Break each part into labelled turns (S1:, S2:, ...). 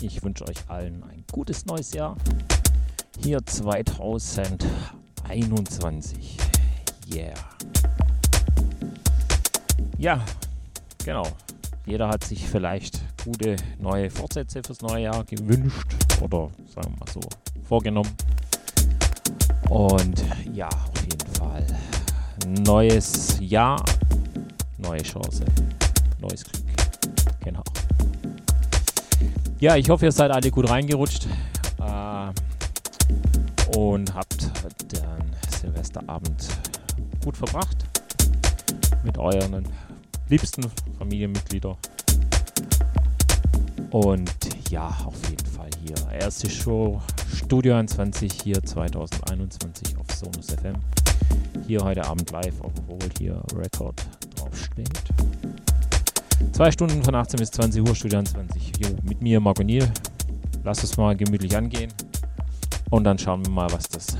S1: Ich wünsche euch allen ein gutes neues Jahr. Hier 2021. Yeah. Ja, genau. Jeder hat sich vielleicht gute neue Fortsätze fürs neue Jahr gewünscht oder sagen wir mal so vorgenommen. Und ja, auf jeden Fall. Neues Jahr, neue Chance, Ja, ich hoffe, ihr seid alle gut reingerutscht äh, und habt den Silvesterabend gut verbracht mit euren liebsten Familienmitgliedern. und ja, auf jeden Fall hier. Erste Show Studio 21 hier 2021 auf Sonus FM. Hier heute Abend live, obwohl hier Record draufsteht. Zwei Stunden von 18 bis 20 Uhr Studio 21 hier mit mir, Marco Niel. Lass es mal gemütlich angehen. Und dann schauen wir mal, was das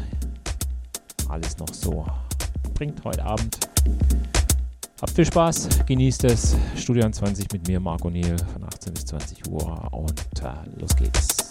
S1: alles noch so bringt heute Abend. Habt viel Spaß, genießt es. Studio 20 mit mir, Marco Niel, von 18 bis 20 Uhr. Und äh, los geht's.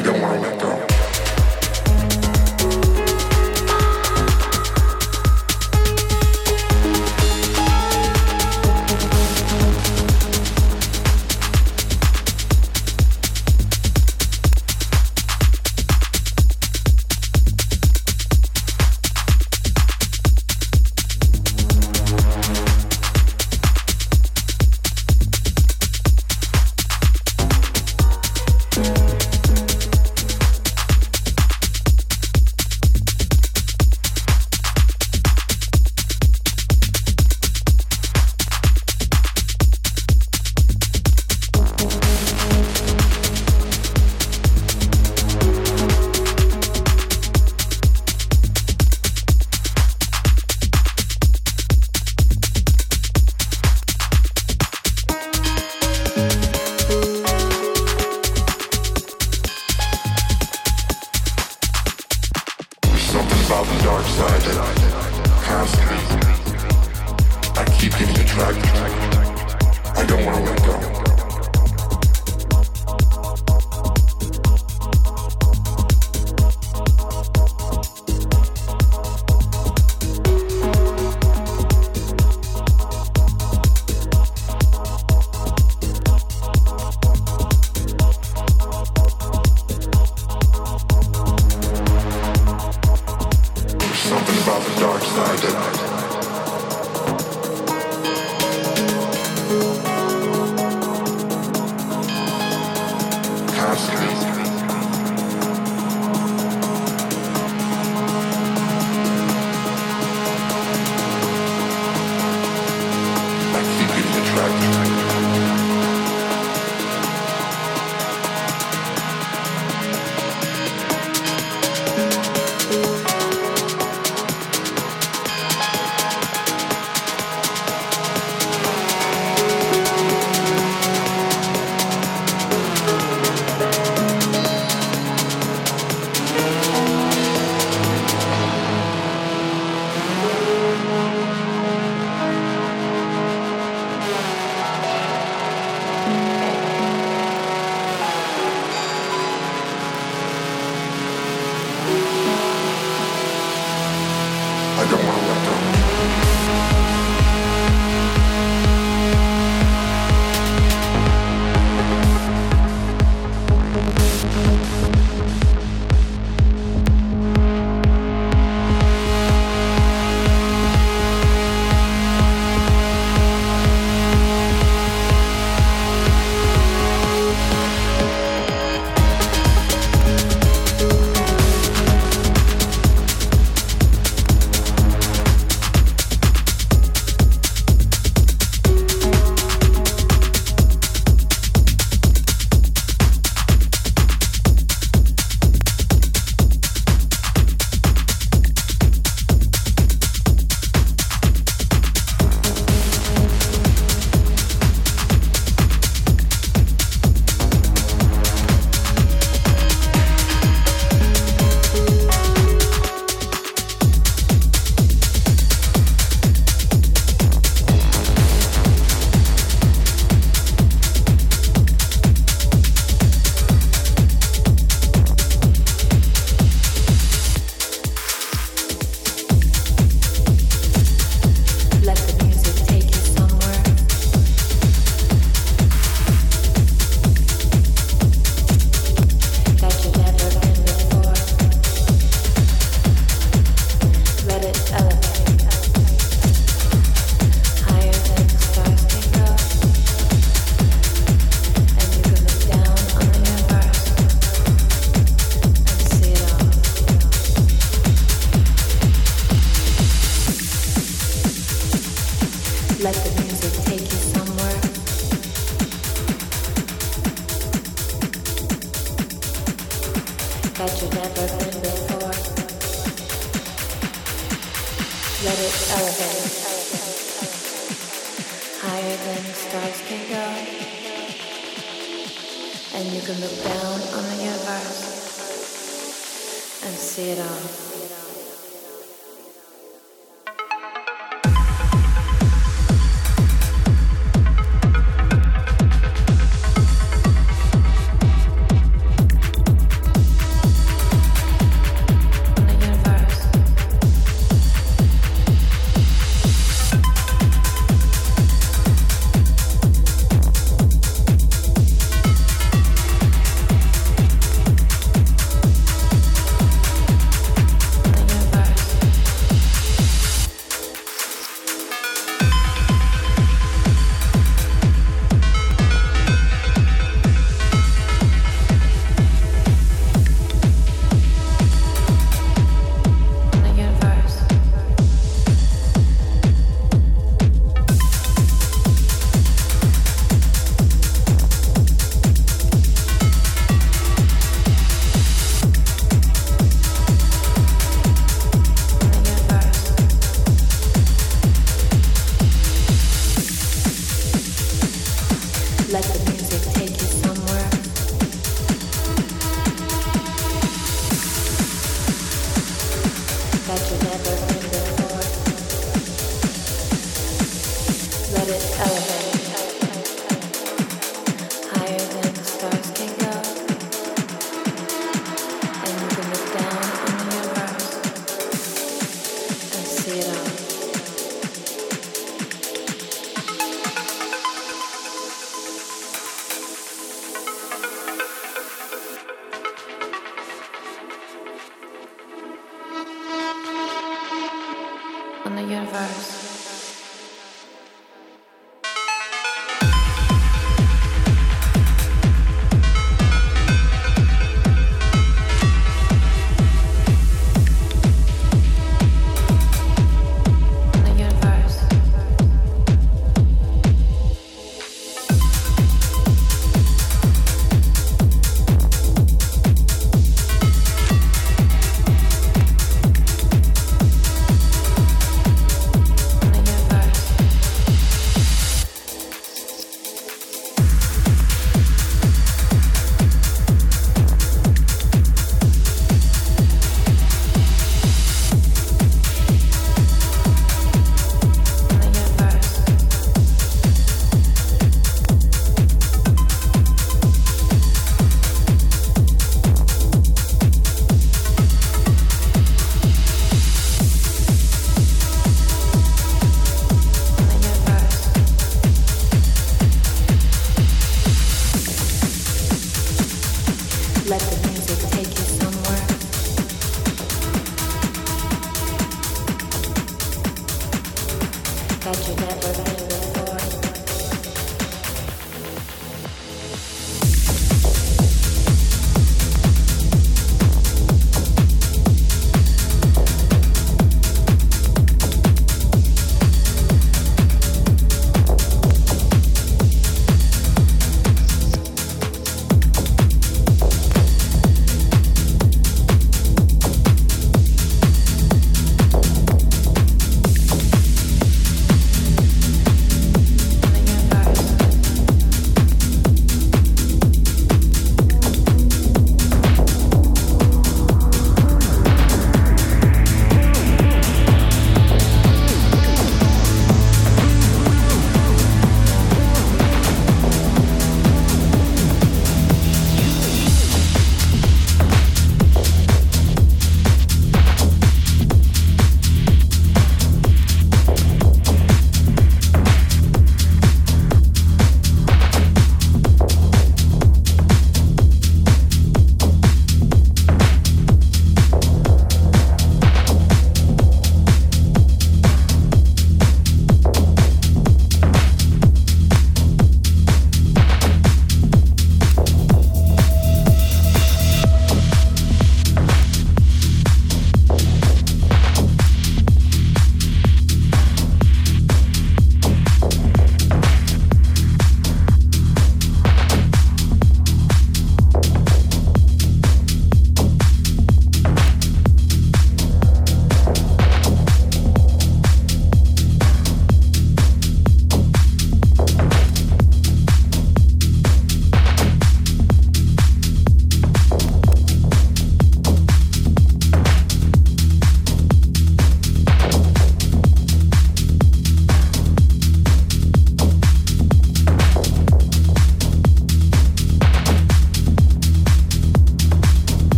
S2: I don't want
S1: to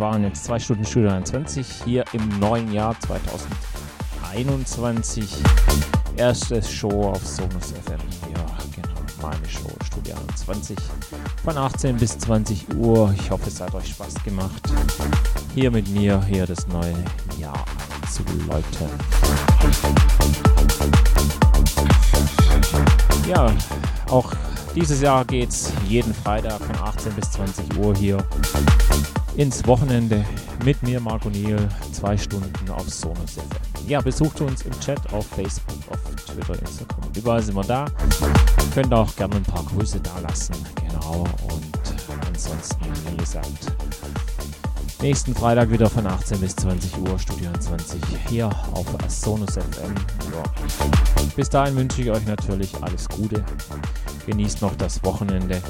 S1: waren jetzt zwei Stunden Studio 21 hier im neuen Jahr 2021. Erstes Show auf Sonus FM. Ja, genau, meine Show Studio 21 von 18 bis 20 Uhr. Ich hoffe, es hat euch Spaß gemacht, hier mit mir hier das neue Jahr einzuläuten. Ja, auch dieses Jahr geht es jeden Freitag von 18 bis 20 Uhr hier ins Wochenende mit mir, Marco Niel, zwei Stunden auf Sonus FM. Ja, besucht uns im Chat auf Facebook, auf Twitter, Instagram. Überall sind wir da. Könnt auch gerne ein paar Grüße da lassen. Genau. Und ansonsten, wie gesagt, nächsten Freitag wieder von 18 bis 20 Uhr, Studio 20 hier auf Sonus FM. Ja. Bis dahin wünsche ich euch natürlich alles Gute. Genießt noch das Wochenende.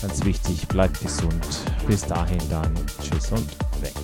S1: Ganz wichtig, bleibt gesund. Bis dahin dann. Tschüss und weg.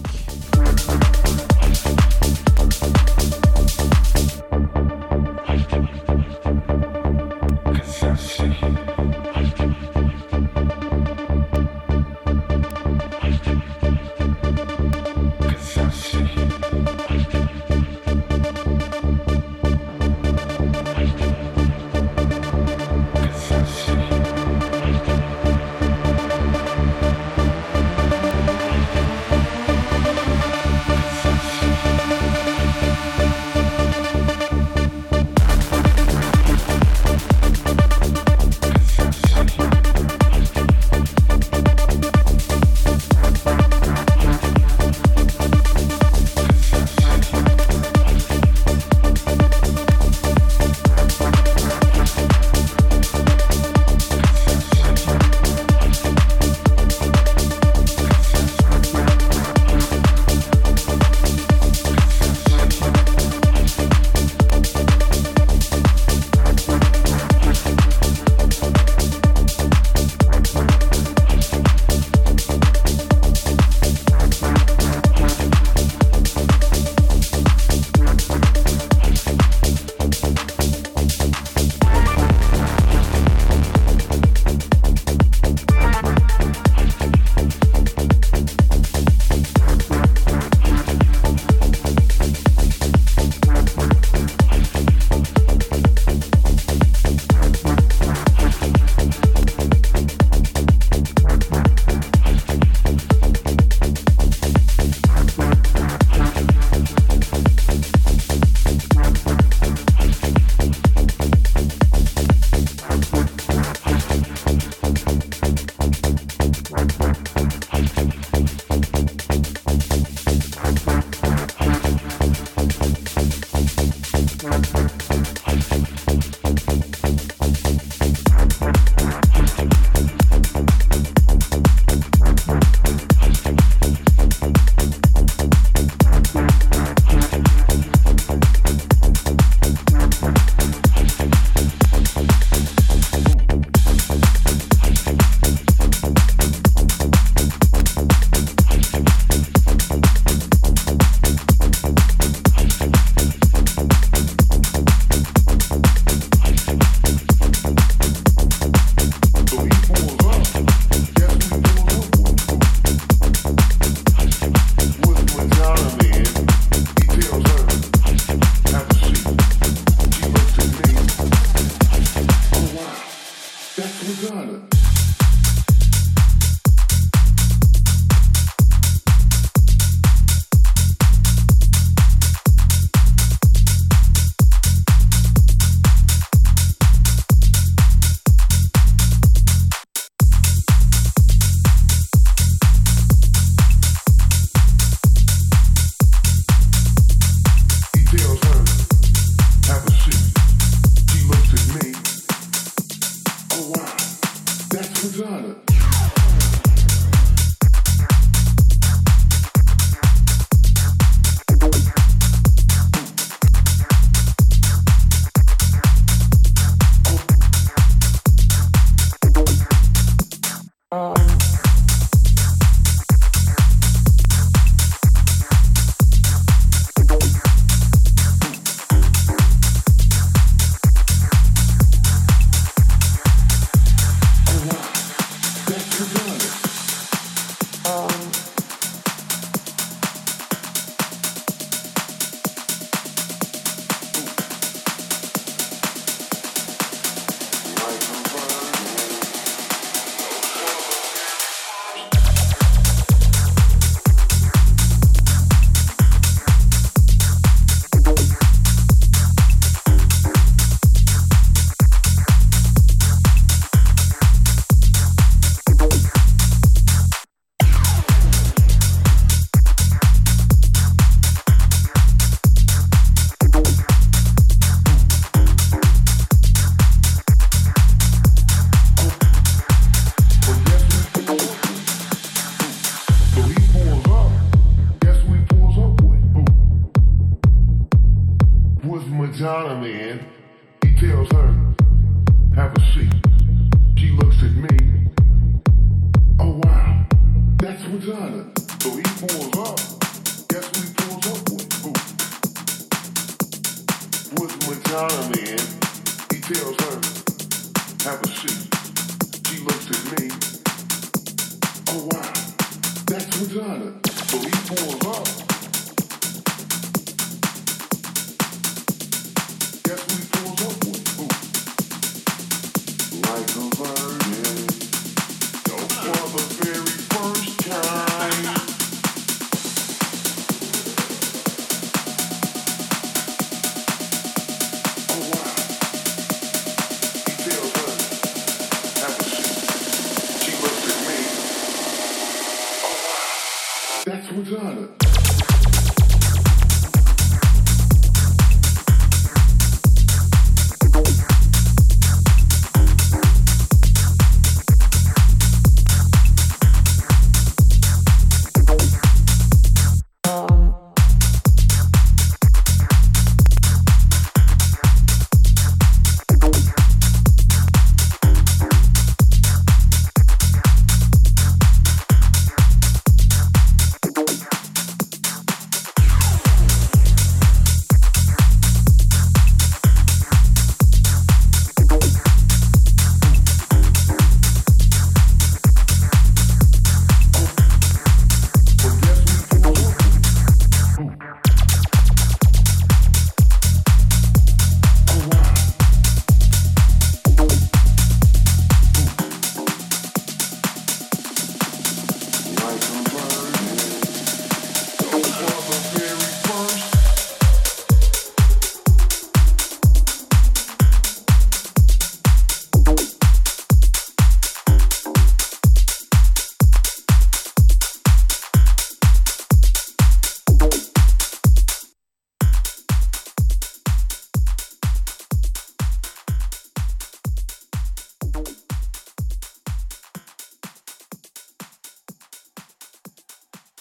S3: pesada.